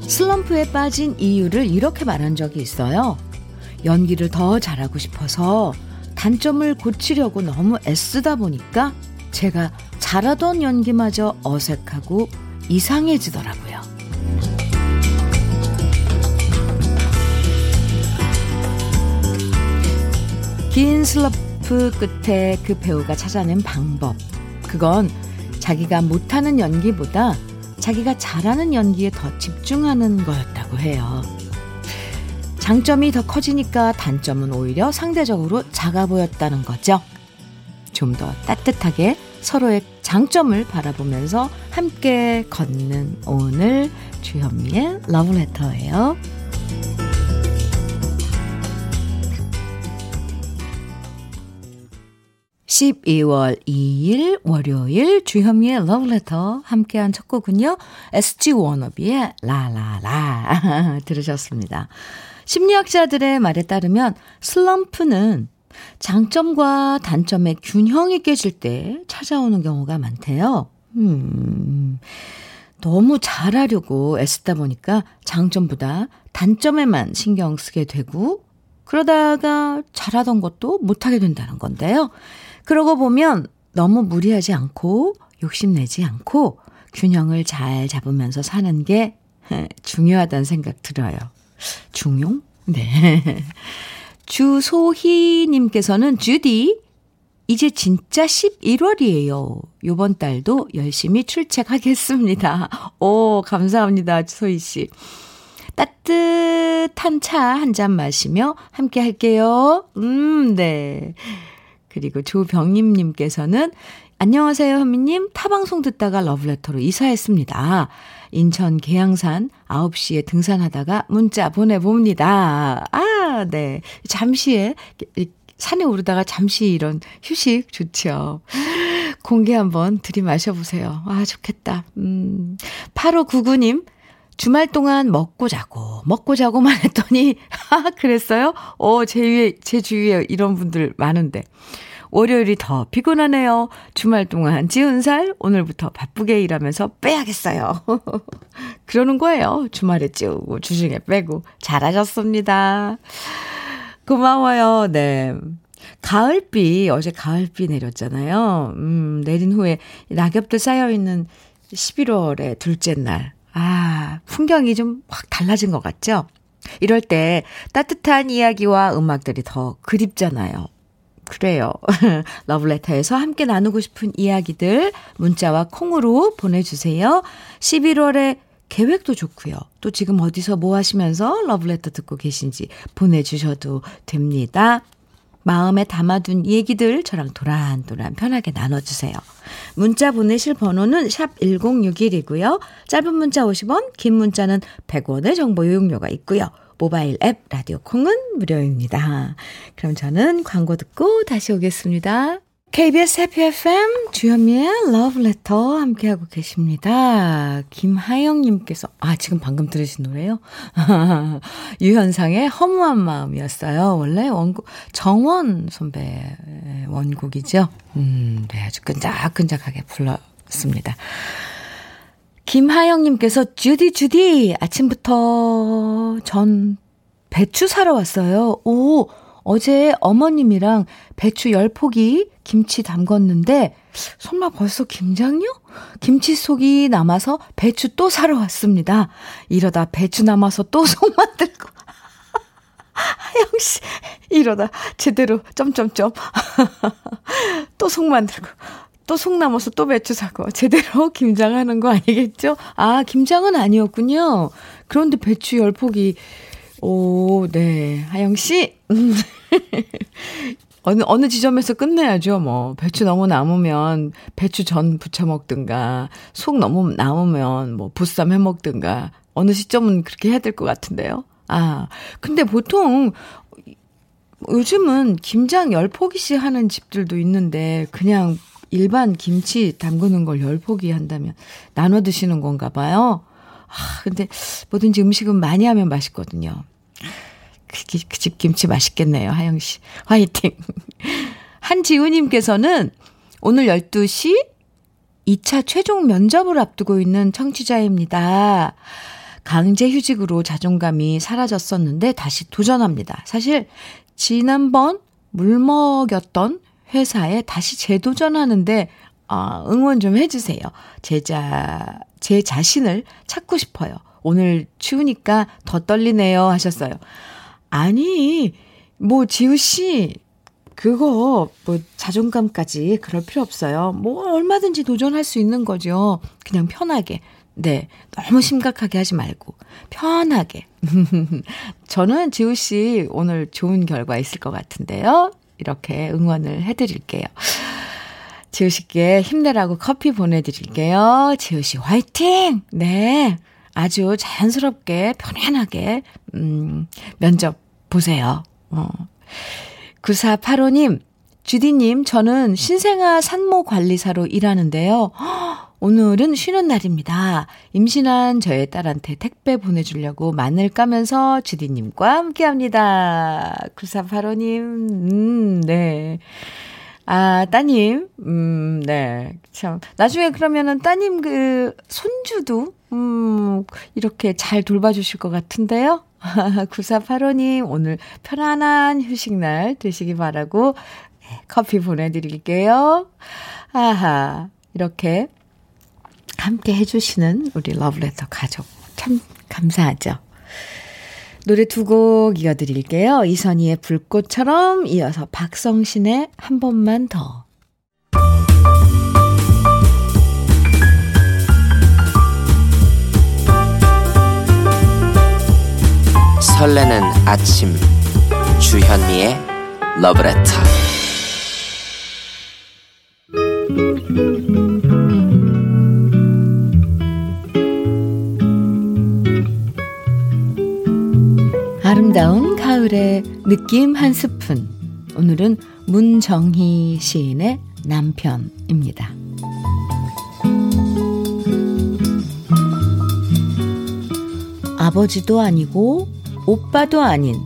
슬럼프에 빠진 이유를 이렇게 말한 적이 있어요. 연기를 더 잘하고 싶어서 단점을 고치려고 너무 애쓰다 보니까 제가 잘하던 연기마저 어색하고 이상해지더라고요. 긴 슬럼프 끝에 그 배우가 찾아낸 방법. 그건 자기가 못하는 연기보다 자기가 잘하는 연기에 더 집중하는 거였다고 해요. 장점이 더 커지니까 단점은 오히려 상대적으로 작아 보였다는 거죠. 좀 더 따뜻하게 서로의 장점을 바라보면서 함께 걷는 오늘 주현미의 러브레터예요. 12월 2일 월요일 주현미의 러브레터 함께한 첫 곡은요. SG 워너비의 라라라 들으셨습니다. 심리학자들의 말에 따르면 슬럼프는 장점과 단점의 균형이 깨질 때 찾아오는 경우가 많대요. 음, 너무 잘하려고 애쓰다 보니까 장점보다 단점에만 신경 쓰게 되고 그러다가 잘하던 것도 못하게 된다는 건데요. 그러고 보면 너무 무리하지 않고 욕심내지 않고 균형을 잘 잡으면서 사는 게 중요하다는 생각 들어요. 중용? 네. 주소희님께서는 주디, 이제 진짜 11월이에요. 요번 달도 열심히 출첵하겠습니다. 오, 감사합니다. 소희씨. 따뜻한 차 한 잔 마시며 함께 할게요. 음, 네. 그리고 조병림님께서는 안녕하세요, 현미님. 타방송 듣다가 러브레터로 이사했습니다. 인천 계양산 9시에 등산하다가 문자 보내봅니다. 아, 네. 잠시에 산에 오르다가 잠시 이런 휴식 좋죠. 공개 한번 들이마셔보세요. 아, 좋겠다. 음, 8599님, 주말 동안 먹고 자고, 먹고 자고만 했더니, 아, 그랬어요? 어, 제 위에, 제 주위에 이런 분들 많은데. 월요일이 더 피곤하네요. 주말 동안 지은 살 오늘부터 바쁘게 일하면서 빼야겠어요. 그러는 거예요. 주말에 찌우고 주중에 빼고 잘하셨습니다. 고마워요. 네. 가을비 어제 가을비 내렸잖아요. 음, 내린 후에 낙엽들 쌓여 있는 11월의 둘째 날. 아, 풍경이 좀 확 달라진 것 같죠? 이럴 때 따뜻한 이야기와 음악들이 더 그립잖아요. 그래요. 러브레터에서 함께 나누고 싶은 이야기들 문자와 콩으로 보내주세요. 11월에 계획도 좋고요. 또 지금 어디서 뭐 하시면서 러브레터 듣고 계신지 보내주셔도 됩니다. 마음에 담아둔 얘기들 저랑 도란도란 편하게 나눠주세요. 문자 보내실 번호는 샵 1061이고요. 짧은 문자 50원, 긴 문자는 100원의 정보 이용료가 있고요. 모바일 앱 라디오 콩은 무료입니다. 그럼 저는 광고 듣고 다시 오겠습니다. KBS 해피 FM 주현미의 러브레터 함께하고 계십니다. 김하영님께서 아 지금 방금 들으신 노래요? 유현상의 허무한 마음이었어요. 원래 원곡 정원 선배 원곡이죠. 음, 네 아주 끈적끈적하게 불렀습니다. 김하영님께서 주디 주디 아침부터 전 배추 사러 왔어요. 오 어제 어머님이랑 배추 10포기 김치 담궜는데 설마 벌써 김장요? 김치 속이 남아서 배추 또 사러 왔습니다. 이러다 배추 남아서 또 속 만들고 하영씨 이러다 제대로 점점점 또 속 만들고 또 속 남아서 또 배추 사고 제대로 김장하는 거 아니겠죠? 아, 김장은 아니었군요. 그런데 배추 열 포기. 오, 네. 하영 씨. 어느, 어느 지점에서 끝내야죠, 뭐. 배추 너무 남으면 배추 전 부쳐 먹든가, 속 너무 남으면 뭐 부쌈 해 먹든가, 어느 시점은 그렇게 해야 될 것 같은데요. 아, 근데 보통 요즘은 김장 열 포기씩 하는 집들도 있는데, 그냥 일반 김치 담그는 걸 열 포기 한다면 나눠 드시는 건가 봐요. 아, 근데 뭐든지 음식은 많이 하면 맛있거든요. 그집 그 김치 맛있겠네요, 하영 씨. 화이팅. 한지우님께서는 오늘 12시 2차 최종 면접을 앞두고 있는 청취자입니다. 강제 휴직으로 자존감이 사라졌었는데 다시 도전합니다. 사실 지난번 물먹였던 회사에 다시 재도전하는데 아, 응원 좀 해주세요. 제자, 제 자신을 찾고 싶어요. 오늘 추우니까 더 떨리네요 하셨어요. 아니, 뭐, 지우씨, 그거, 뭐, 자존감까지 그럴 필요 없어요. 뭐, 얼마든지 도전할 수 있는 거죠. 그냥 편하게. 네. 너무 심각하게 하지 말고, 편하게. 저는 지우씨 오늘 좋은 결과 있을 것 같은데요. 이렇게 응원을 해드릴게요. 지우씨께 힘내라고 커피 보내드릴게요. 지우씨 화이팅! 네. 아주 자연스럽게, 편안하게, 음, 면접 보세요. 어. 9485님, 주디님, 저는 신생아 산모 관리사로 일하는데요. 오늘은 쉬는 날입니다. 임신한 저의 딸한테 택배 보내주려고 마늘 까면서 주디님과 함께 합니다. 9485님, 음, 네. 아, 따님, 음, 네. 참. 나중에 그러면은 따님 그, 손주도, 음, 이렇게 잘 돌봐주실 것 같은데요? 9485님, 오늘 편안한 휴식날 되시기 바라고, 네, 커피 보내드릴게요. 아하, 이렇게 함께 해주시는 우리 러브레터 가족. 참 감사하죠. 노래 두 곡 이어드릴게요. 이선희의 불꽃처럼 이어서 박성신의 한 번만 더. 설레는 아침 주현미의 러브레터 아름다운 가을의 느낌 한 스푼. 오늘은 문정희 시인의 남편입니다. 아버지도 아니고 오빠도 아닌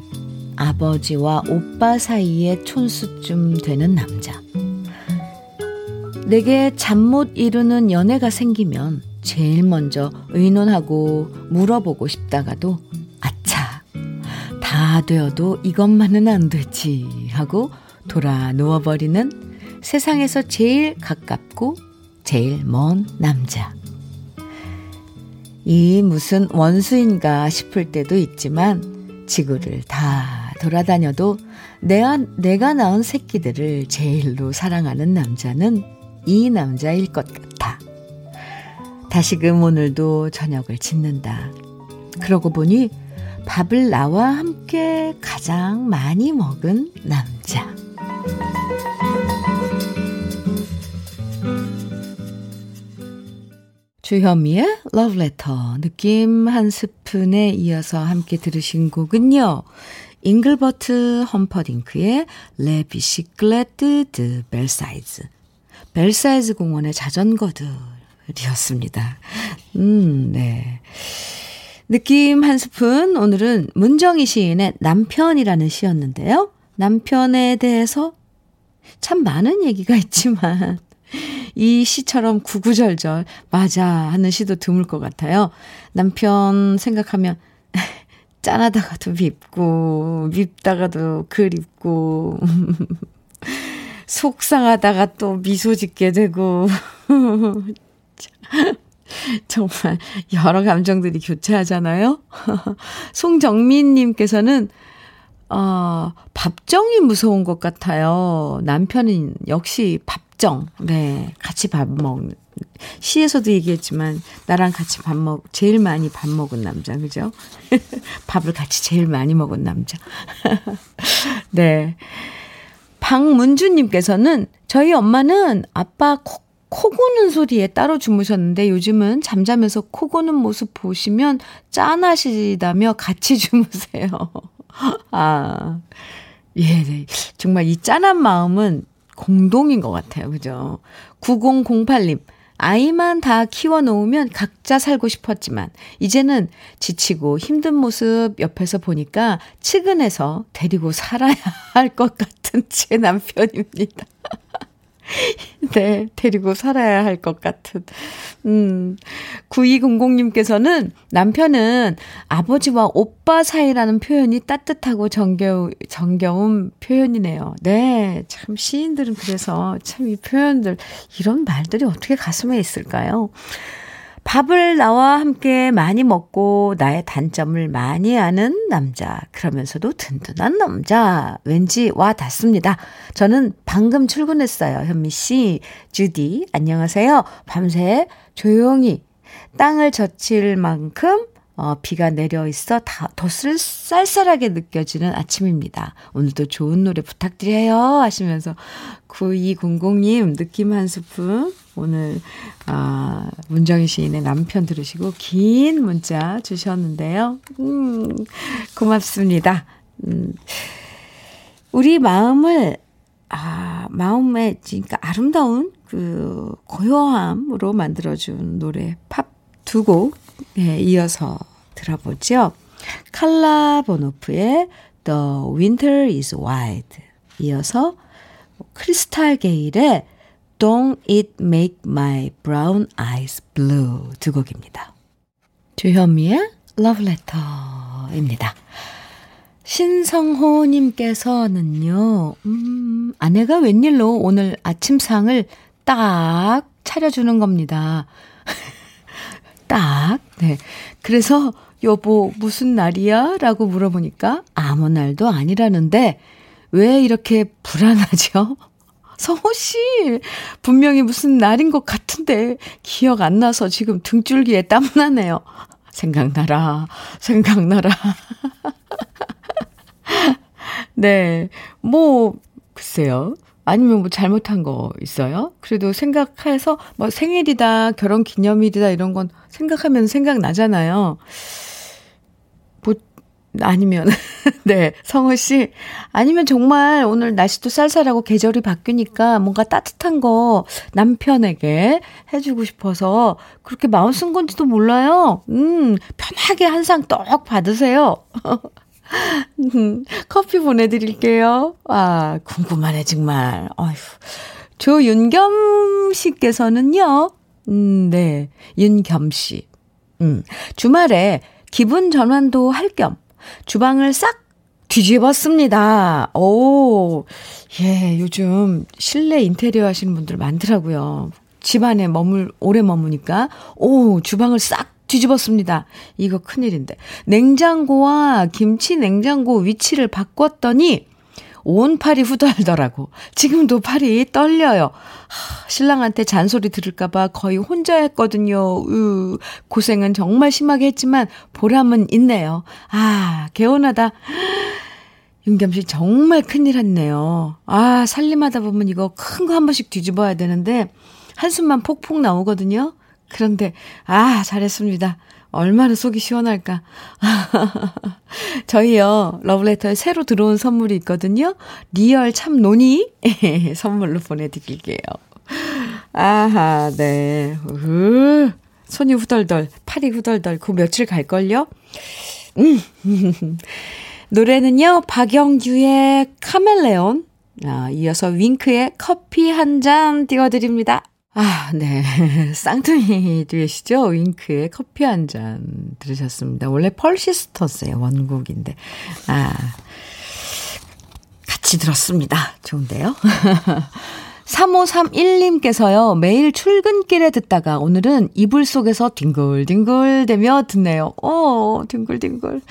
아버지와 오빠 사이의 촌수쯤 되는 남자. 내게 잠 못 이루는 연애가 생기면 제일 먼저 의논하고 물어보고 싶다가도 다 되어도 이것만은 안 되지 하고 돌아 누워버리는 세상에서 제일 가깝고 제일 먼 남자. 이 무슨 원수인가 싶을 때도 있지만 지구를 다 돌아다녀도 내가, 내가 낳은 새끼들을 제일로 사랑하는 남자는 이 남자일 것 같아. 다시금 오늘도 저녁을 짓는다. 그러고 보니 밥을 나와 함께 가장 많이 먹은 남자. 주현미의 러브레터 느낌 한 스푼에 이어서 함께 들으신 곡은요. 잉글버트 험퍼딩크의 Les Bicyclettes de Belsize 벨사이즈 공원의 자전거들이었습니다. 음, 네. 느낌 한 스푼 오늘은 문정희 시인의 남편이라는 시였는데요. 남편에 대해서 참 많은 얘기가 있지만 이 시처럼 구구절절 맞아 하는 시도 드물 것 같아요. 남편 생각하면 짠하다가도 밉고 밉다가도 그립고 속상하다가 또 미소 짓게 되고 정말 여러 감정들이 교차하잖아요. 송정민님께서는 어, 밥정이 무서운 것 같아요. 남편은 역시 밥정. 네. 같이 밥 먹는. 시에서도 얘기했지만, 나랑 같이 밥 먹, 제일 많이 밥 먹은 남자, 그죠? 밥을 같이 제일 많이 먹은 남자. 네. 박문주님께서는 저희 엄마는 아빠 코, 코 고는 소리에 따로 주무셨는데 요즘은 잠자면서 코 고는 모습 보시면 짠하시다며 같이 주무세요. 아, 예, 네. 정말 이 짠한 마음은 공동인 것 같아요. 그죠? 9008님. 아이만 다 키워놓으면 각자 살고 싶었지만, 이제는 지치고 힘든 모습 옆에서 보니까 측은해서 데리고 살아야 할 것 같은 제 남편입니다. 네, 데리고 살아야 할 것 같은. 음, 9200님께서는 남편은 아버지와 오빠 사이라는 표현이 따뜻하고 정겨우, 정겨운 표현이네요. 네, 참 시인들은 그래서 참 이 표현들, 이런 말들이 어떻게 가슴에 있을까요? 밥을 나와 함께 많이 먹고 나의 단점을 많이 아는 남자. 그러면서도 든든한 남자. 왠지 와 닿습니다. 저는 방금 출근했어요. 현미 씨, 주디, 안녕하세요. 밤새 조용히 땅을 젖힐 만큼 어, 비가 내려 있어 다, 더 쓸, 쌀쌀하게 느껴지는 아침입니다. 오늘도 좋은 노래 부탁드려요. 하시면서 9200님 느낌 한 스푼 오늘 아, 문정희 시인의 남편 들으시고 긴 문자 주셨는데요. 음, 고맙습니다. 음, 우리 마음을 아, 마음에 그러니까 아름다운 그 고요함으로 만들어준 노래 팝 두 곡 예, 이어서 들어보죠. 칼라 보노프의 The Winter is Wide 이어서 크리스탈 게일의 Don't It Make My Brown Eyes Blue 두 곡입니다. 주현미의 Love Letter입니다. 신성호님께서는요, 음, 아내가 웬일로 오늘 아침상을 딱 차려주는 겁니다. 딱, 네. 그래서, 여보, 무슨 날이야? 라고 물어보니까 아무 날도 아니라는데, 왜 이렇게 불안하죠? 성호 씨, 분명히 무슨 날인 것 같은데, 기억 안 나서 지금 등줄기에 땀 나네요. 생각나라, 생각나라. 네, 뭐, 글쎄요. 아니면 뭐 잘못한 거 있어요? 그래도 생각해서 뭐 생일이다, 결혼 기념일이다 이런 건 생각하면 생각나잖아요. 뭐 아니면 네, 성우 씨 아니면 정말 오늘 날씨도 쌀쌀하고 계절이 바뀌니까 뭔가 따뜻한 거 남편에게 해 주고 싶어서 그렇게 마음 쓴 건지도 몰라요. 음, 편하게 한 상 떡 받으세요. 커피 보내드릴게요. 아, 궁금하네, 정말. 어휴. 조윤겸 씨께서는요, 음, 네. 윤겸 씨. 음, 주말에 기분 전환도 할 겸 주방을 싹 뒤집었습니다. 오, 예, 요즘 실내 인테리어 하시는 분들 많더라고요. 집안에 머물, 오래 머무니까, 오, 주방을 싹 뒤집었습니다. 이거 큰일인데. 냉장고와 김치 냉장고 위치를 바꿨더니 온 팔이 후덜더라고. 지금도 팔이 떨려요. 하, 신랑한테 잔소리 들을까봐 거의 혼자 했거든요. 으, 고생은 정말 심하게 했지만 보람은 있네요. 아, 개운하다. 윤겸 씨 정말 큰일 했네요. 아, 살림하다 보면 이거 큰 거 한 번씩 뒤집어야 되는데 한숨만 폭폭 나오거든요. 그런데, 아, 잘했습니다. 얼마나 속이 시원할까. 저희요, 러브레터에 새로 들어온 선물이 있거든요. 리얼 참 논이 선물로 보내드릴게요. 아하, 네. 으, 손이 후덜덜, 팔이 후덜덜, 그 며칠 갈걸요? 음. 노래는요, 박영규의 카멜레온, 아, 이어서 윙크의 커피 한 잔 띄워드립니다. 아, 네. 쌍둥이 듀엣이죠. 윙크의 커피 한 잔 들으셨습니다. 원래 펄시스터스의 원곡인데. 아, 같이 들었습니다. 좋은데요? 3531님께서요, 매일 출근길에 듣다가 오늘은 이불 속에서 뒹굴뒹굴 대며 듣네요. 오, 뒹굴뒹굴.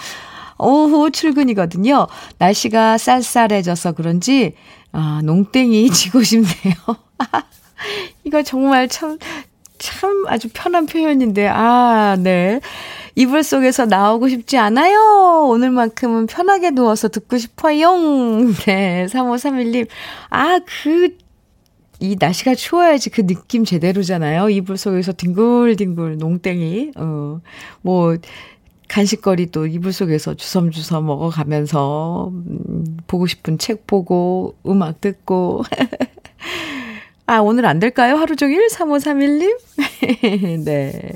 오후 출근이거든요. 날씨가 쌀쌀해져서 그런지, 아, 농땡이 지고 싶네요. 이거 정말 참, 참 아주 편한 표현인데, 아, 네. 이불 속에서 나오고 싶지 않아요. 오늘만큼은 편하게 누워서 듣고 싶어요. 네, 3531님. 아, 그, 이 날씨가 추워야지 그 느낌 제대로잖아요. 이불 속에서 뒹굴뒹굴 농땡이. 어, 뭐, 간식거리 또 이불 속에서 주섬주섬 먹어가면서, 음, 보고 싶은 책 보고, 음악 듣고. 아, 오늘 안 될까요? 하루 종일? 3531님? 네.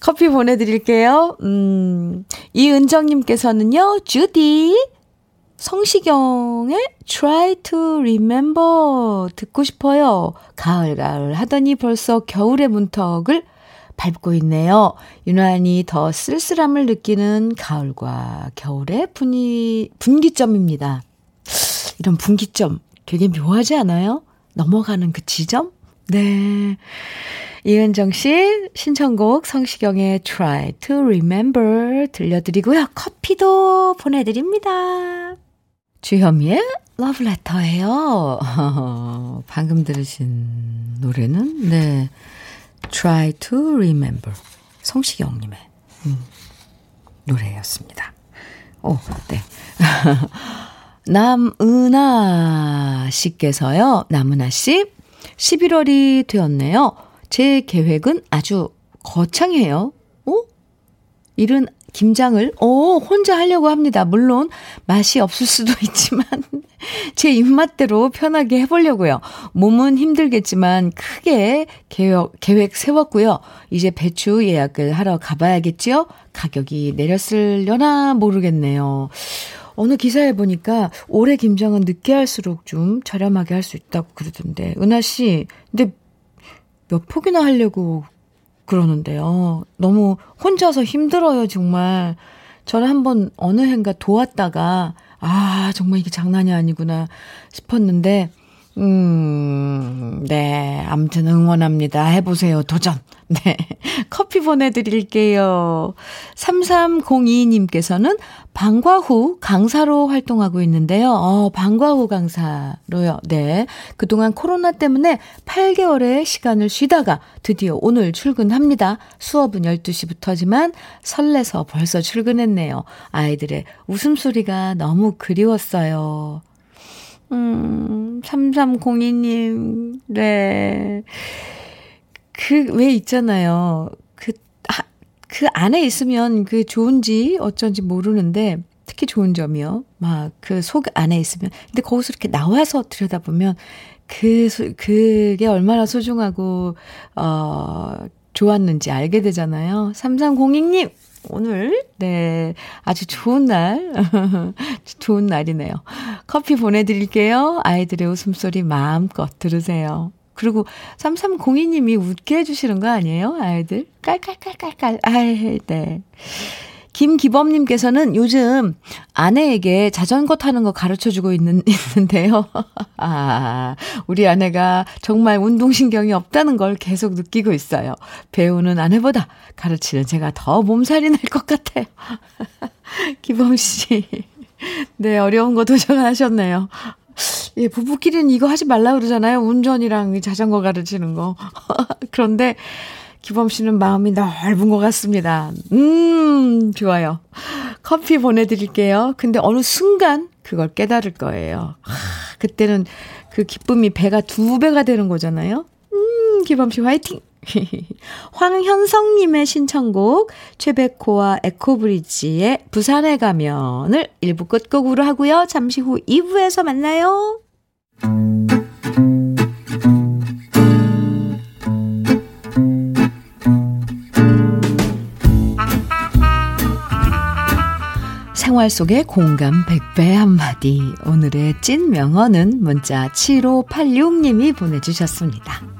커피 보내드릴게요. 음, 이은정님께서는요, 주디, 성시경의 Try to Remember 듣고 싶어요. 가을, 가을 하더니 벌써 겨울의 문턱을 밟고 있네요. 유난히 더 쓸쓸함을 느끼는 가을과 겨울의 분위, 분기점입니다. 이런 분기점 되게 묘하지 않아요? 넘어가는 그 지점? 네. 이은정 씨 신청곡 성시경의 Try to Remember 들려드리고요. 커피도 보내드립니다. 주현미의 Love Letter예요. 방금 들으신 노래는 네 Try to Remember 성시경님의 음, 노래였습니다. 오, 네. 남은아 씨께서요. 남은아 씨 11월이 되었네요. 제 계획은 아주 거창해요. 어? 일은 김장을, 어, 혼자 하려고 합니다. 물론, 맛이 없을 수도 있지만, 제 입맛대로 편하게 해보려고요. 몸은 힘들겠지만, 크게 계획, 계획 세웠고요. 이제 배추 예약을 하러 가봐야겠지요? 가격이 내렸을려나 모르겠네요. 어느 기사에 보니까 올해 김장은 늦게 할수록 좀 저렴하게 할 수 있다고 그러던데. 은하 씨, 근데 몇 폭이나 하려고 그러는데요. 너무 혼자서 힘들어요, 정말. 저는 한번 어느 해인가 도왔다가, 아, 정말 이게 장난이 아니구나 싶었는데, 음, 네. 아무튼 응원합니다. 해보세요. 도전. 네. 커피 보내드릴게요. 3302님께서는 방과 후 강사로 활동하고 있는데요. 어, 방과 후 강사로요. 네. 그동안 코로나 때문에 8개월의 시간을 쉬다가 드디어 오늘 출근합니다. 수업은 12시부터지만 설레서 벌써 출근했네요. 아이들의 웃음소리가 너무 그리웠어요. 음, 3302님, 네. 그, 왜 있잖아요. 그, 안에 있으면 그 좋은지 어쩐지 모르는데, 특히 좋은 점이요. 막 그 속 안에 있으면. 근데 거기서 이렇게 나와서 들여다보면, 그, 그게 얼마나 소중하고, 어, 좋았는지 알게 되잖아요. 3302님, 오늘, 네, 아주 좋은 날, 좋은 날이네요. 커피 보내드릴게요. 아이들의 웃음소리 마음껏 들으세요. 그리고 3302님이 웃게 해주시는 거 아니에요? 아이들? 깔깔깔깔깔. 아이, 네. 김기범님께서는 요즘 아내에게 자전거 타는 거 가르쳐 주고 있는, 있는데요. 아, 우리 아내가 정말 운동신경이 없다는 걸 계속 느끼고 있어요. 배우는 아내보다 가르치는 제가 더 몸살이 날 것 같아요. 기범씨. 네, 어려운 거 도전하셨네요. 예, 부부끼리는 이거 하지 말라 그러잖아요. 운전이랑 자전거 가르치는 거. 그런데 기범 씨는 마음이 넓은 것 같습니다. 음, 좋아요. 커피 보내드릴게요. 근데 어느 순간 그걸 깨달을 거예요. 하, 그때는 그 기쁨이 배가 두 배가 되는 거잖아요. 음, 기범 씨 화이팅! 황현성님의 신청곡 최백호와 에코브리지의 부산에 가면을 1부 끝곡으로 하고요. 잠시 후 2부에서 만나요. 생활 속의 공감 100배 한마디. 오늘의 찐 명언은 문자 7586님이 보내주셨습니다.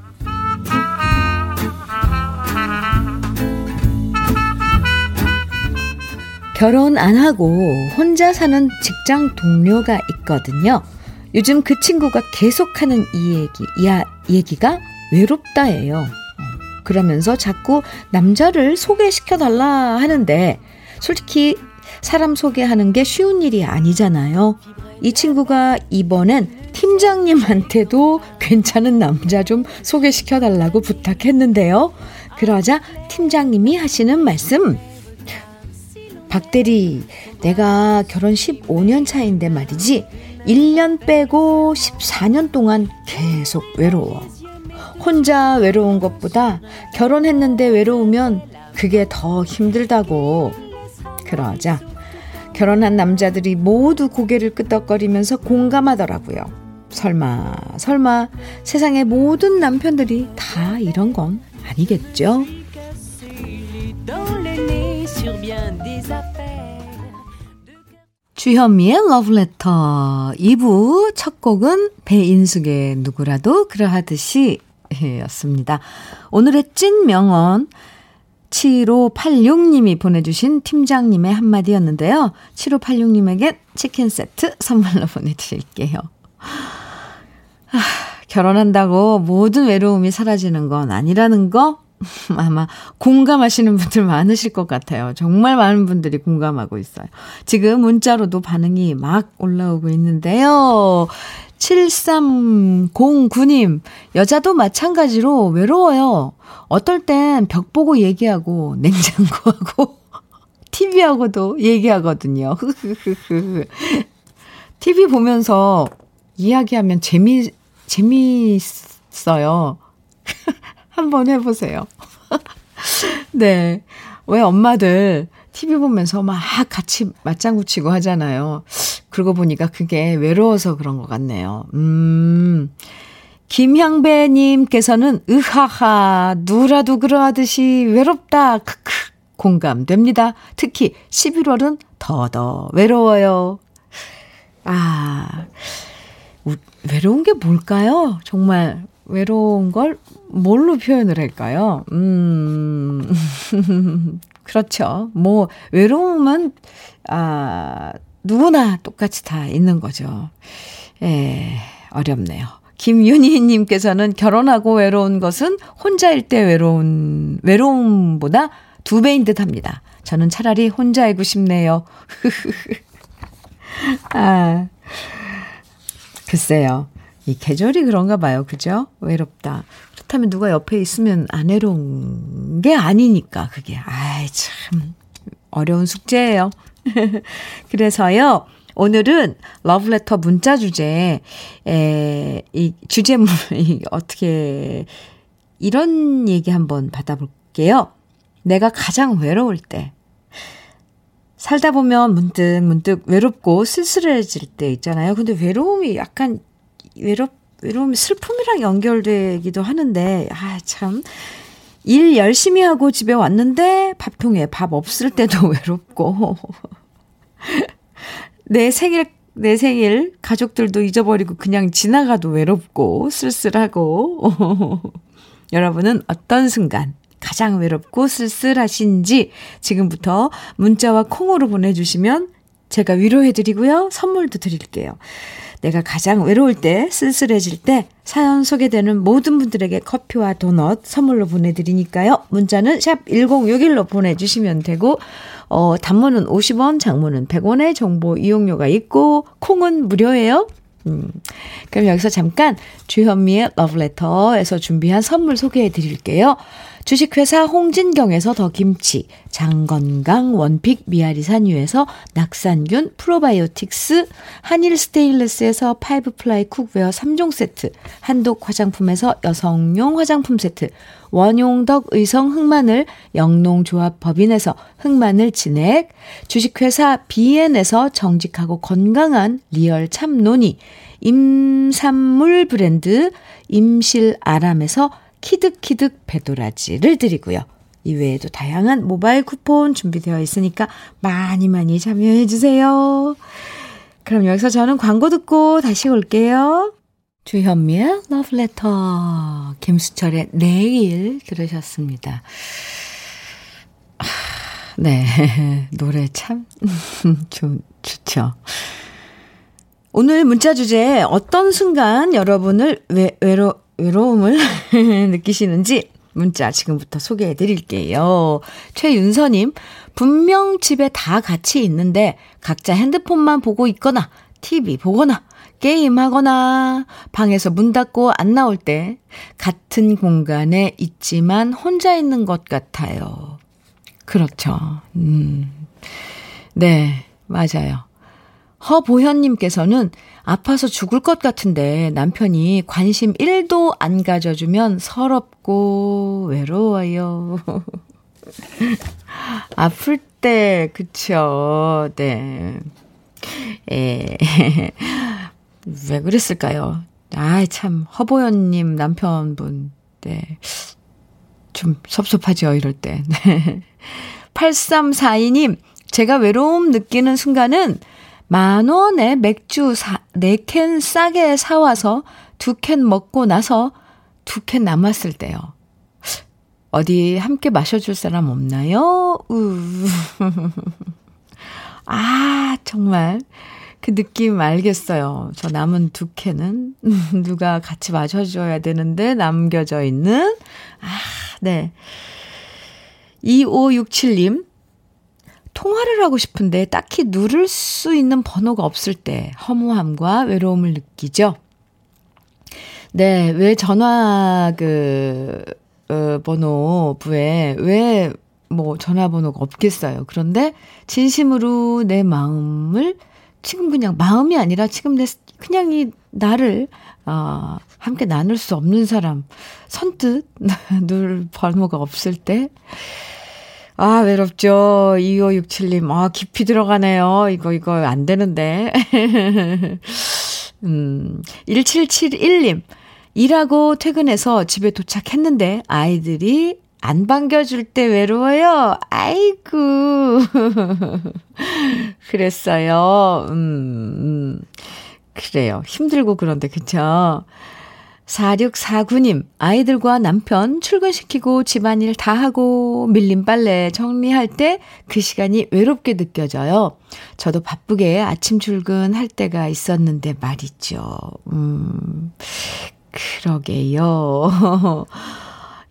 결혼 안 하고 혼자 사는 직장 동료가 있거든요. 요즘 그 친구가 계속하는 이 얘기, 야, 얘기가 외롭다예요. 그러면서 자꾸 남자를 소개시켜달라 하는데, 솔직히 사람 소개하는 게 쉬운 일이 아니잖아요. 이 친구가 이번엔 팀장님한테도 괜찮은 남자 좀 소개시켜 달라고 부탁했는데요. 그러자 팀장님이 하시는 말씀. 박대리, 내가 결혼 15년 차인데 말이지. 1년 빼고 14년 동안 계속 외로워. 혼자 외로운 것보다 결혼했는데 외로우면 그게 더 힘들다고. 그러자 결혼한 남자들이 모두 고개를 끄덕거리면서 공감하더라고요. 설마, 설마 세상의 모든 남편들이 다 이런 건 아니겠죠? 주현미의 러브레터 2부 첫 곡은 배인숙의 누구라도 그러하듯이 였습니다. 오늘의 찐 명언 7586님이 보내주신 팀장님의 한마디였는데요. 7586님에게 치킨 세트 선물로 보내드릴게요. 아, 결혼한다고 모든 외로움이 사라지는 건 아니라는 거 아마 공감하시는 분들 많으실 것 같아요. 정말 많은 분들이 공감하고 있어요. 지금 문자로도 반응이 막 올라오고 있는데요. 7309님, 여자도 마찬가지로 외로워요. 어떨 땐 벽 보고 얘기하고, 냉장고하고, TV하고도 얘기하거든요. TV 보면서 이야기하면 재미, 재미있어요. 한번 해보세요. 네. 왜 엄마들 TV 보면서 막 같이 맞장구 치고 하잖아요. 그러고 보니까 그게 외로워서 그런 것 같네요. 음. 김향배님께서는 으하하 누라도 그러하듯이 외롭다 크크 공감됩니다. 특히 11월은 더더 외로워요. 아 외로운 게 뭘까요? 정말 외로운 걸 뭘로 표현을 할까요? 음, 그렇죠. 뭐, 외로움은, 아, 누구나 똑같이 다 있는 거죠. 예, 어렵네요. 김윤희님께서는 결혼하고 외로운 것은 혼자일 때 외로운, 외로움보다 두 배인 듯 합니다. 저는 차라리 혼자이고 싶네요. 아, 글쎄요. 이 계절이 그런가 봐요. 그죠? 외롭다. 그렇다면 누가 옆에 있으면 안 외로운 게 아니니까, 그게. 아이, 참. 어려운 숙제예요. 그래서요, 오늘은 러브레터 문자 주제, 에, 이 주제물, 이 어떻게, 이런 얘기 한번 받아볼게요. 내가 가장 외로울 때. 살다 보면 문득 문득 외롭고 쓸쓸해질 때 있잖아요. 근데 외로움이 약간 외롭, 외로움이 슬픔이랑 연결되기도 하는데, 아, 참. 일 열심히 하고 집에 왔는데 밥통에 밥 없을 때도 외롭고. 내 생일, 내 생일 가족들도 잊어버리고 그냥 지나가도 외롭고 쓸쓸하고. 여러분은 어떤 순간 가장 외롭고 쓸쓸하신지 지금부터 문자와 콩으로 보내주시면 제가 위로해드리고요. 선물도 드릴게요. 내가 가장 외로울 때, 쓸쓸해질 때 사연 소개되는 모든 분들에게 커피와 도넛 선물로 보내드리니까요. 문자는 샵 1061로 보내주시면 되고 어, 단문은 50원, 장문은 100원의 정보 이용료가 있고 콩은 무료예요. 음. 그럼 여기서 잠깐 주현미의 러브레터에서 준비한 선물 소개해 드릴게요. 주식회사 홍진경에서 더 김치, 장건강 원픽 미아리 산유에서 낙산균 프로바이오틱스, 한일 스테인레스에서 five ply cookware 3종 세트, 한독 화장품에서 여성용 화장품 세트, 원용덕 의성 흑마늘 영농조합 법인에서 흑마늘 진액, 주식회사 비엔에서 정직하고 건강한 리얼 참노니, 임산물 브랜드 임실아람에서 키득키득 배도라지를 드리고요. 이외에도 다양한 모바일 쿠폰 준비되어 있으니까 많이 많이 참여해 주세요. 그럼 여기서 저는 광고 듣고 다시 올게요. 주현미의 러브레터 김수철의 내일 들으셨습니다. 네, 노래 참 좋, 좋죠. 오늘 문자 주제 어떤 순간 여러분을 외, 외로, 외로움을 느끼시는지 문자 지금부터 소개해 드릴게요. 최윤서님, 분명 집에 다 같이 있는데 각자 핸드폰만 보고 있거나 TV 보거나 게임하거나 방에서 문 닫고 안 나올 때 같은 공간에 있지만 혼자 있는 것 같아요. 그렇죠. 음. 네, 맞아요. 허보현님께서는 아파서 죽을 것 같은데 남편이 관심 1도 안 가져주면 서럽고 외로워요. 아플 때, 그쵸. 네. 에, 왜 그랬을까요? 아, 참, 허보현님 남편분, 네. 좀 섭섭하죠, 이럴 때. 네. 8342님, 제가 외로움 느끼는 순간은 만 원에 맥주 4캔 싸게 사와서 두 캔 먹고 나서 두 캔 남았을 때요. 어디 함께 마셔줄 사람 없나요? 우. 아, 정말. 그 느낌 알겠어요. 저 남은 두 캔은 누가 같이 마셔줘야 되는데 남겨져 있는. 아, 네. 2567님. 통화를 하고 싶은데 딱히 누를 수 있는 번호가 없을 때 허무함과 외로움을 느끼죠. 네, 왜 전화 그, 어, 번호부에 왜 뭐 전화번호가 없겠어요. 그런데 진심으로 내 마음을 지금 그냥 마음이 아니라 지금 내 그냥 이 나를 아 함께 나눌 수 없는 사람 선뜻 누를 번호가 없을 때 아, 외롭죠. 2567님. 아, 깊이 들어가네요. 이거, 이거 안 되는데. 음, 1771님. 일하고 퇴근해서 집에 도착했는데 아이들이 안 반겨줄 때 외로워요. 아이고. 그랬어요. 음, 음. 그래요. 힘들고 그런데, 그쵸? 4649님, 아이들과 남편 출근시키고 집안일 다 하고 밀린 빨래 정리할 때 그 시간이 외롭게 느껴져요. 저도 바쁘게 아침 출근할 때가 있었는데 말이죠. 음, 그러게요.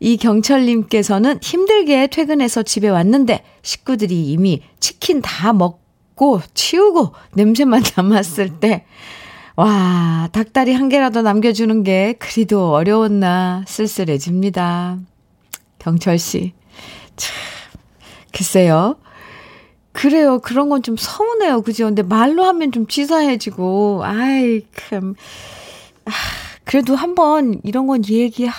이 경철님께서는 힘들게 퇴근해서 집에 왔는데 식구들이 이미 치킨 다 먹고 치우고 냄새만 남았을 때 와, 닭다리 한 개라도 남겨주는 게 그리도 어려웠나 쓸쓸해집니다. 경철 씨. 참, 글쎄요. 그래요. 그런 건 좀 서운해요. 그죠? 근데 말로 하면 좀 치사해지고, 아이, 참. 아, 그래도 한번 이런 건 얘기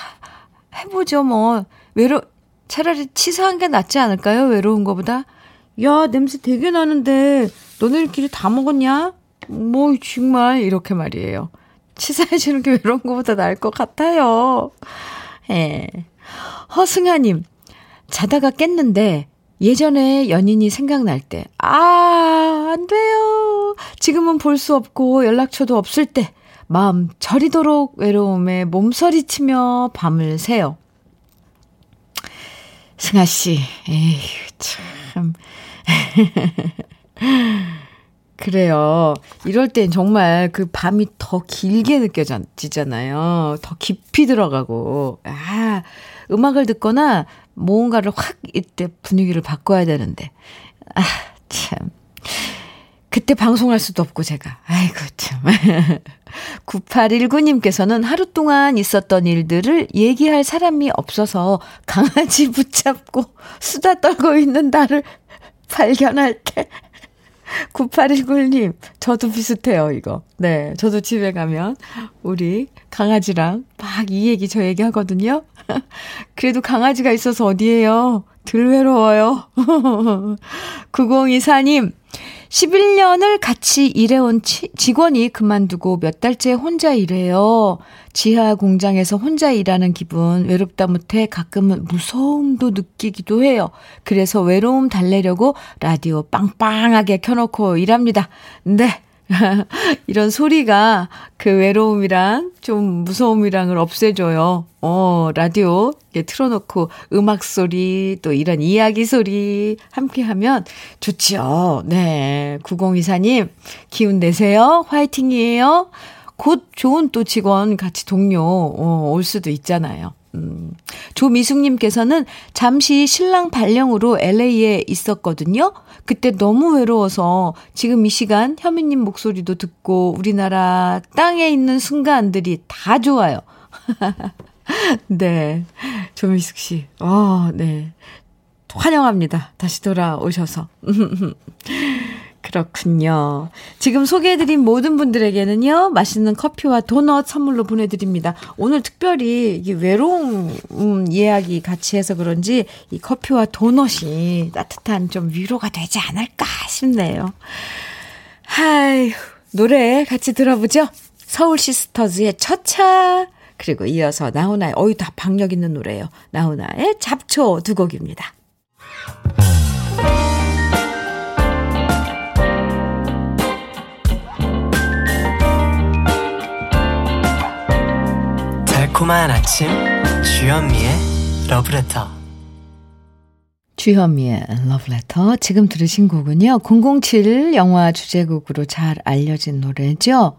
해보죠, 뭐. 외로, 차라리 치사한 게 낫지 않을까요? 외로운 거보다. 야, 냄새 되게 나는데, 너네들끼리 다 먹었냐? 뭐, 정말, 이렇게 말이에요. 치사해지는 게 외로운 것보다 나을 것 같아요. 예. 허승아님, 자다가 깼는데, 예전에 연인이 생각날 때, 아, 안 돼요. 지금은 볼 수 없고 연락처도 없을 때, 마음 저리도록 외로움에 몸서리치며 밤을 새요. 승아씨, 에휴, 참. 그래요. 이럴 땐 정말 그 밤이 더 길게 느껴지잖아요. 더 깊이 들어가고. 아, 음악을 듣거나 뭔가를 확 이때 분위기를 바꿔야 되는데. 아, 참. 그때 방송할 수도 없고 제가. 아이고 참. 9819님께서는 하루 동안 있었던 일들을 얘기할 사람이 없어서 강아지 붙잡고 수다 떨고 있는 나를 발견할 때 9819님, 저도 비슷해요, 이거. 네, 저도 집에 가면 우리 강아지랑 막 이 얘기 저 얘기 하거든요. 그래도 강아지가 있어서 어디에요? 덜 외로워요. 9024님, 11년을 같이 일해온 치, 직원이 그만두고 몇 달째 혼자 일해요. 지하 공장에서 혼자 일하는 기분 외롭다 못해 가끔은 무서움도 느끼기도 해요. 그래서 외로움 달래려고 라디오 빵빵하게 켜놓고 일합니다. 네. 이런 소리가 그 외로움이랑 좀 무서움이랑을 없애줘요. 어, 라디오 이렇게 틀어놓고 음악 소리 또 이런 이야기 소리 함께 하면 좋죠. 네. 9024님, 기운 내세요. 화이팅이에요. 곧 좋은 또 직원 같이 동료 어, 올 수도 있잖아요. 음. 조미숙님께서는 잠시 신랑 발령으로 LA에 있었거든요. 그때 너무 외로워서 지금 이 시간 현미님 목소리도 듣고 우리나라 땅에 있는 순간들이 다 좋아요. 네. 조미숙 씨. 어, 네. 환영합니다. 다시 돌아오셔서. 그렇군요. 지금 소개해드린 모든 분들에게는요, 맛있는 커피와 도넛 선물로 보내드립니다. 오늘 특별히 이 외로움 음, 이야기 같이 해서 그런지 이 커피와 도넛이 따뜻한 좀 위로가 되지 않을까 싶네요. 아, 이 노래 같이 들어보죠. 서울 시스터즈의 첫차 그리고 이어서 나훈아의 어이 다 박력 있는 노래예요. 나훈아의 잡초 두 곡입니다. 달콤한 아침 주현미의 러브레터 주현미의 러브레터 지금 들으신 곡은요 007 영화 주제곡으로 잘 알려진 노래죠.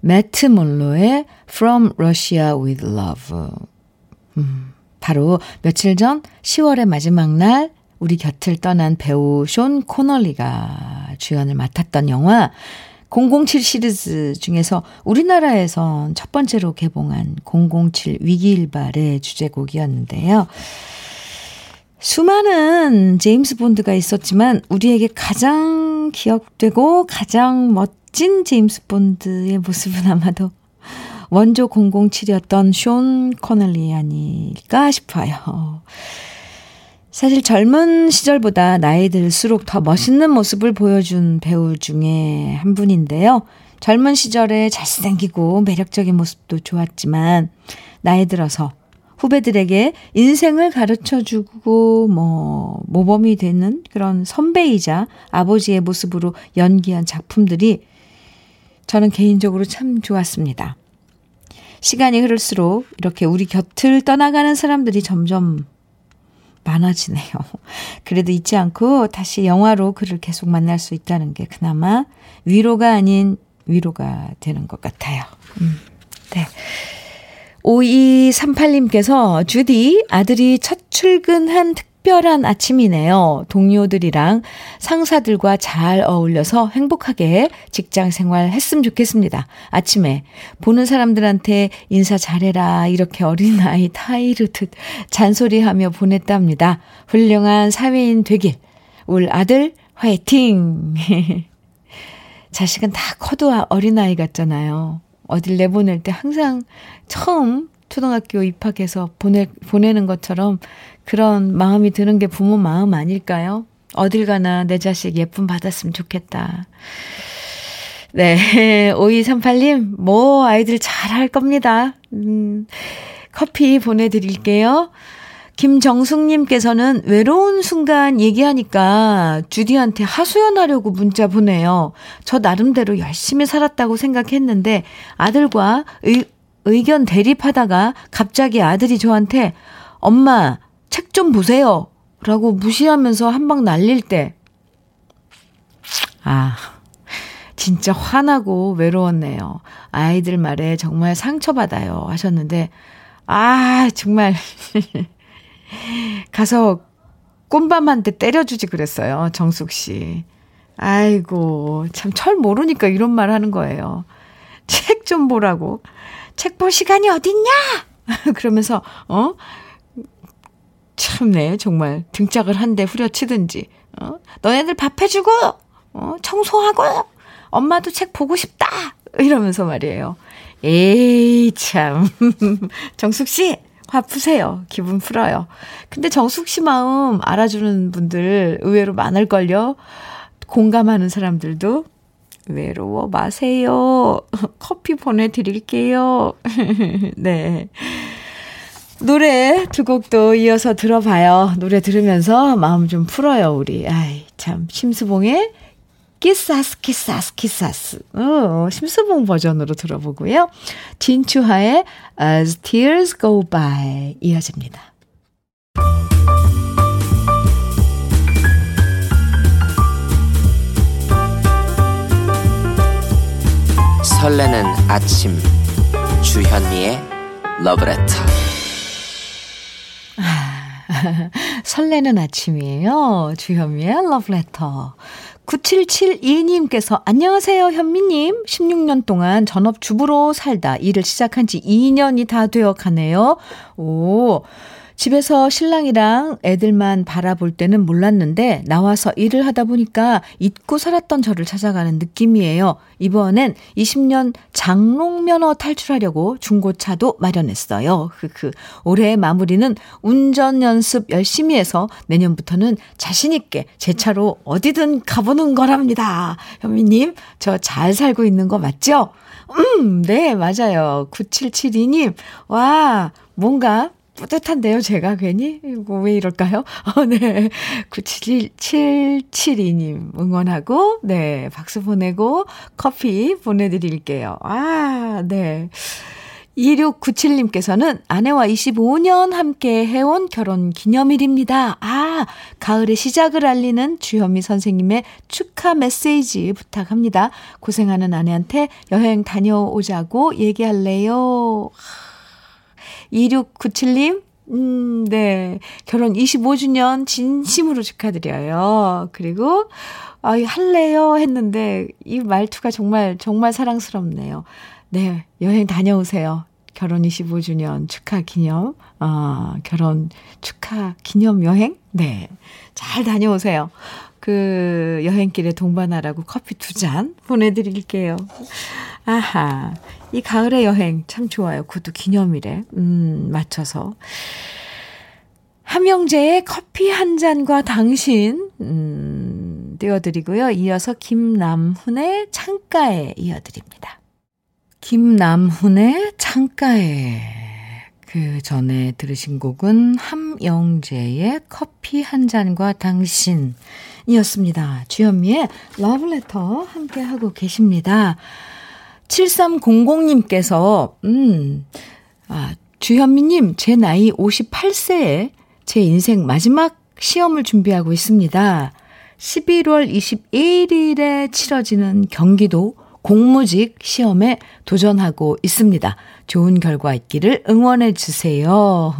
매트 몰로의 From Russia with Love. 음, 바로 며칠 전 10월의 마지막 날 우리 곁을 떠난 배우 쇼 코널리가 주연을 맡았던 영화 007 시리즈 중에서 우리나라에선 첫 번째로 개봉한 007 위기일발의 주제곡이었는데요. 수많은 제임스 본드가 있었지만 우리에게 가장 기억되고 가장 멋진 제임스 본드의 모습은 아마도 원조 007이었던 쇼 코널리 아닐까 싶어요. 사실 젊은 시절보다 나이 들수록 더 멋있는 모습을 보여준 배우 중에 한 분인데요. 젊은 시절에 잘생기고 매력적인 모습도 좋았지만 나이 들어서 후배들에게 인생을 가르쳐 주고 뭐 모범이 되는 그런 선배이자 아버지의 모습으로 연기한 작품들이 저는 개인적으로 참 좋았습니다. 시간이 흐를수록 이렇게 우리 곁을 떠나가는 사람들이 점점 많아지네요. 그래도 잊지 않고 다시 영화로 그를 계속 만날 수 있다는 게 그나마 위로가 아닌 위로가 되는 것 같아요. 음, 네. 5238님께서 주디 아들이 첫 출근한 특 별한 아침이네요. 동료들이랑 상사들과 잘 어울려서 행복하게 직장 생활 했으면 좋겠습니다. 아침에 보는 사람들한테 인사 잘해라 이렇게 어린아이 타이르듯 잔소리하며 보냈답니다. 훌륭한 사회인 되길. 울 아들 화이팅! 자식은 다 커도 어린아이 같잖아요. 어딜 내보낼 때 항상 처음 초등학교 입학해서 보내, 보내는 것처럼 그런 마음이 드는 게 부모 마음 아닐까요? 어딜 가나 내 자식 예쁨 받았으면 좋겠다. 네. 5238님, 뭐, 아이들 잘 할 겁니다. 음, 커피 보내드릴게요. 김정숙님께서는 외로운 순간 얘기하니까 주디한테 하소연하려고 문자 보내요. 저 나름대로 열심히 살았다고 생각했는데 아들과 의, 의견 대립하다가 갑자기 아들이 저한테 엄마 책 좀 보세요. 라고 무시하면서 한 방 날릴 때, 아, 진짜 화나고 외로웠네요. 아이들 말에 정말 상처받아요. 하셨는데, 아, 정말. 가서 꼼밤한테 때려주지 그랬어요. 정숙 씨. 아이고, 참 철 모르니까 이런 말 하는 거예요. 책 좀 보라고. 책 볼 시간이 어딨냐? 그러면서, 어? 참네, 정말 등짝을 한 대 후려치든지, 어? 너네들 밥 해주고, 어? 청소하고, 엄마도 책 보고 싶다! 이러면서 말이에요. 에이, 참. 정숙 씨, 화 푸세요. 기분 풀어요. 근데 정숙 씨 마음 알아주는 분들 의외로 많을걸요. 공감하는 사람들도 외로워 마세요. 커피 보내드릴게요. 네. 노래 두 곡도 이어서 들어봐요. 노래 들으면서 마음 좀 풀어요, 우리. 아이, 참. 심수봉의 Quizás, Quizás, Quizás. 어, 심수봉 버전으로 들어보고요. 진추하의 As Tears Go By 이어집니다. 설레는 아침 주현미의 러브레터 설레는 아침이에요. 주현미의 러브레터. 9772님께서 안녕하세요, 현미님. 16년 동안 전업주부로 살다 일을 시작한 지 2년이 다 되어 가네요. 오. 집에서 신랑이랑 애들만 바라볼 때는 몰랐는데 나와서 일을 하다 보니까 잊고 살았던 저를 찾아가는 느낌이에요. 이번엔 20년 장롱면허 탈출하려고 중고차도 마련했어요. 그 올해의 마무리는 운전 연습 열심히 해서 내년부터는 자신 있게 제 차로 어디든 가보는 거랍니다. 현미님, 저 잘 살고 있는 거 맞죠? 음, 네, 맞아요. 9772님, 와, 뭔가 뿌듯한데요, 제가 괜히? 이거 왜 이럴까요? 어, 네. 97772님 응원하고, 네. 박수 보내고 커피 보내드릴게요. 아, 네. 2697님께서는 아내와 25년 함께 해온 결혼 기념일입니다. 아, 가을의 시작을 알리는 주현미 선생님의 축하 메시지 부탁합니다. 고생하는 아내한테 여행 다녀오자고 얘기할래요. 2697님, 음, 네. 결혼 25주년 진심으로 축하드려요. 그리고, 아, 할래요? 했는데, 이 말투가 정말, 정말 사랑스럽네요. 네, 여행 다녀오세요. 결혼 25주년 축하 기념, 아, 결혼 축하 기념 여행? 네. 잘 다녀오세요. 그 여행길에 동반하라고 커피 두 잔 보내드릴게요. 아하. 이 가을의 여행 참 좋아요. 그것도 기념일에, 음, 맞춰서. 함영재의 커피 한 잔과 당신, 음, 띄워드리고요. 이어서 김남훈의 창가에 이어드립니다. 김남훈의 창가에 그 전에 들으신 곡은 함영재의 커피 한 잔과 당신이었습니다. 주현미의 러브레터 함께 하고 계십니다. 7300님께서 음, 아, 주현미님 제 나이 58세에 제 인생 마지막 시험을 준비하고 있습니다. 11월 21일에 치러지는 경기도 공무직 시험에 도전하고 있습니다. 좋은 결과 있기를 응원해 주세요.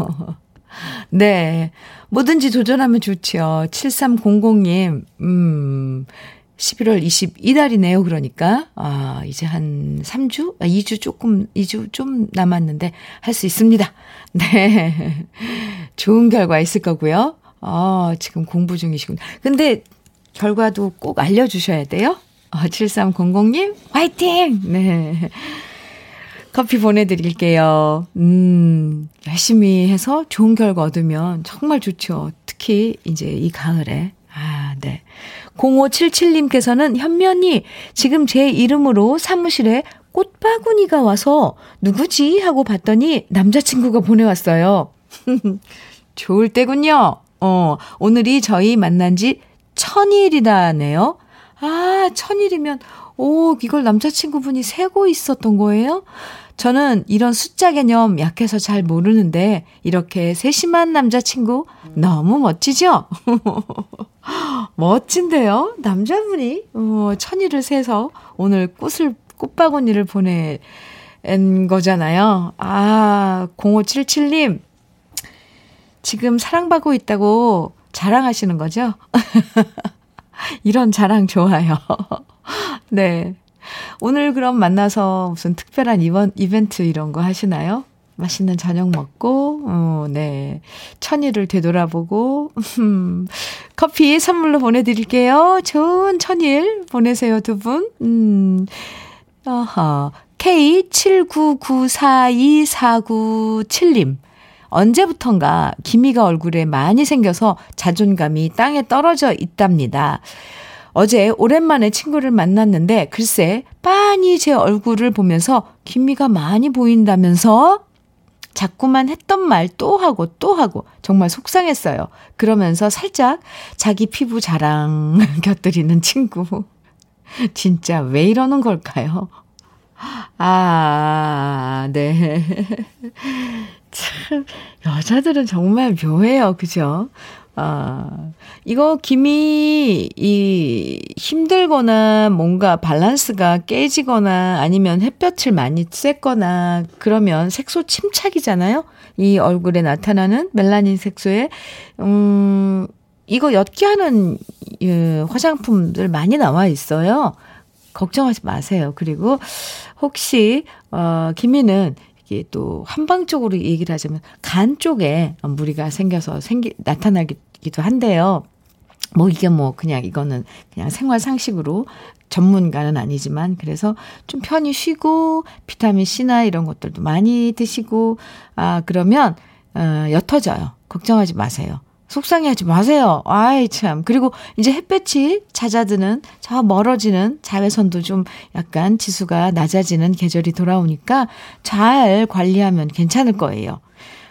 네. 뭐든지 도전하면 좋죠. 7300님, 음, 11월 22일이네요. 그러니까, 아, 이제 한 3주? 아, 2주 조금, 2주 좀 남았는데 할 수 있습니다. 네. 좋은 결과 있을 거고요. 아, 지금 공부 중이시군. 근데 결과도 꼭 알려 주셔야 돼요. 어, 7300님, 화이팅! 네. 커피 보내드릴게요. 음, 열심히 해서 좋은 결과 얻으면 정말 좋죠. 특히 이제 이 가을에. 아, 네. 0577님께서는 현면이 지금 제 이름으로 사무실에 꽃바구니가 와서 누구지? 하고 봤더니 남자친구가 보내왔어요. 좋을 때군요. 어, 오늘이 저희 만난 지 천일이라네요. 아, 천일이면, 오, 이걸 남자친구분이 세고 있었던 거예요? 저는 이런 숫자 개념 약해서 잘 모르는데, 이렇게 세심한 남자친구 너무 멋지죠? 멋진데요? 남자분이, 어, 천일을 세서 오늘 꽃을, 꽃바구니를 보낸 거잖아요. 아, 0577님, 지금 사랑받고 있다고 자랑하시는 거죠? 이런 자랑 좋아요. 네. 오늘 그럼 만나서 무슨 특별한 이번, 이벤트 이런 거 하시나요? 맛있는 저녁 먹고, 어, 네. 천일을 되돌아보고, 음, 커피 선물로 보내드릴게요. 좋은 천일 보내세요, 두 분. 음, 어허. K79942497님. 언제부턴가 기미가 얼굴에 많이 생겨서 자존감이 땅에 떨어져 있답니다. 어제 오랜만에 친구를 만났는데 글쎄 빤히 제 얼굴을 보면서 기미가 많이 보인다면서 자꾸만 했던 말 또 하고 또 하고 정말 속상했어요. 그러면서 살짝 자기 피부 자랑 곁들이는 친구. 진짜 왜 이러는 걸까요? 아, 네. 참, 여자들은 정말 묘해요. 그죠? 아, 이거 김이, 이, 힘들거나 뭔가 밸런스가 깨지거나 아니면 햇볕을 많이 쬐거나 그러면 색소 침착이잖아요? 이 얼굴에 나타나는 멜라닌 색소에, 음, 이거 옅게 하는, 그, 화장품들 많이 나와 있어요. 걱정하지 마세요. 그리고 혹시, 어, 김이는 이게 또 한방적으로 얘기를 하자면 간 쪽에 무리가 생겨서 생기 나타나기도 한데요. 뭐 이게 뭐 그냥 이거는 그냥 생활 상식으로 전문가는 아니지만 그래서 좀 편히 쉬고 비타민 C나 이런 것들도 많이 드시고 아 그러면 어 옅어져요. 걱정하지 마세요. 속상해하지 마세요. 아이 참. 그리고 이제 햇볕이 잦아드는 저 멀어지는 자외선도 좀 약간 지수가 낮아지는 계절이 돌아오니까 잘 관리하면 괜찮을 거예요.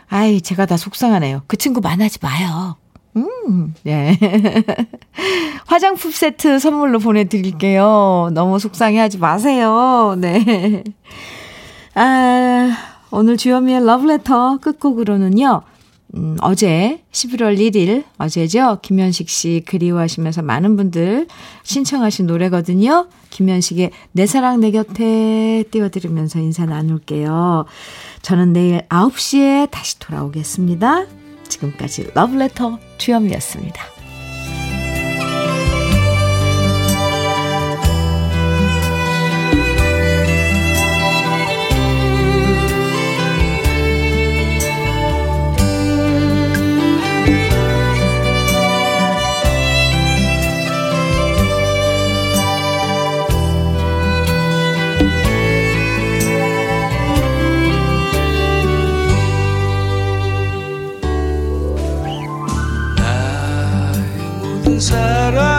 아이 제가 다 속상하네요. 그 친구 만나지 마요. 음, 네. 화장품 세트 선물로 보내드릴게요. 너무 속상해 하지 마세요. 네. 아, 오늘 주현미의 러브레터 끝곡으로는요. 음, 어제 11월 1일 어제죠. 김현식 씨 그리워하시면서 많은 분들 신청하신 노래거든요. 김현식의 내 사랑 내 곁에 띄워드리면서 인사 나눌게요. 저는 내일 9시에 다시 돌아오겠습니다. 지금까지 러브레터 주현미였습니다. 떠나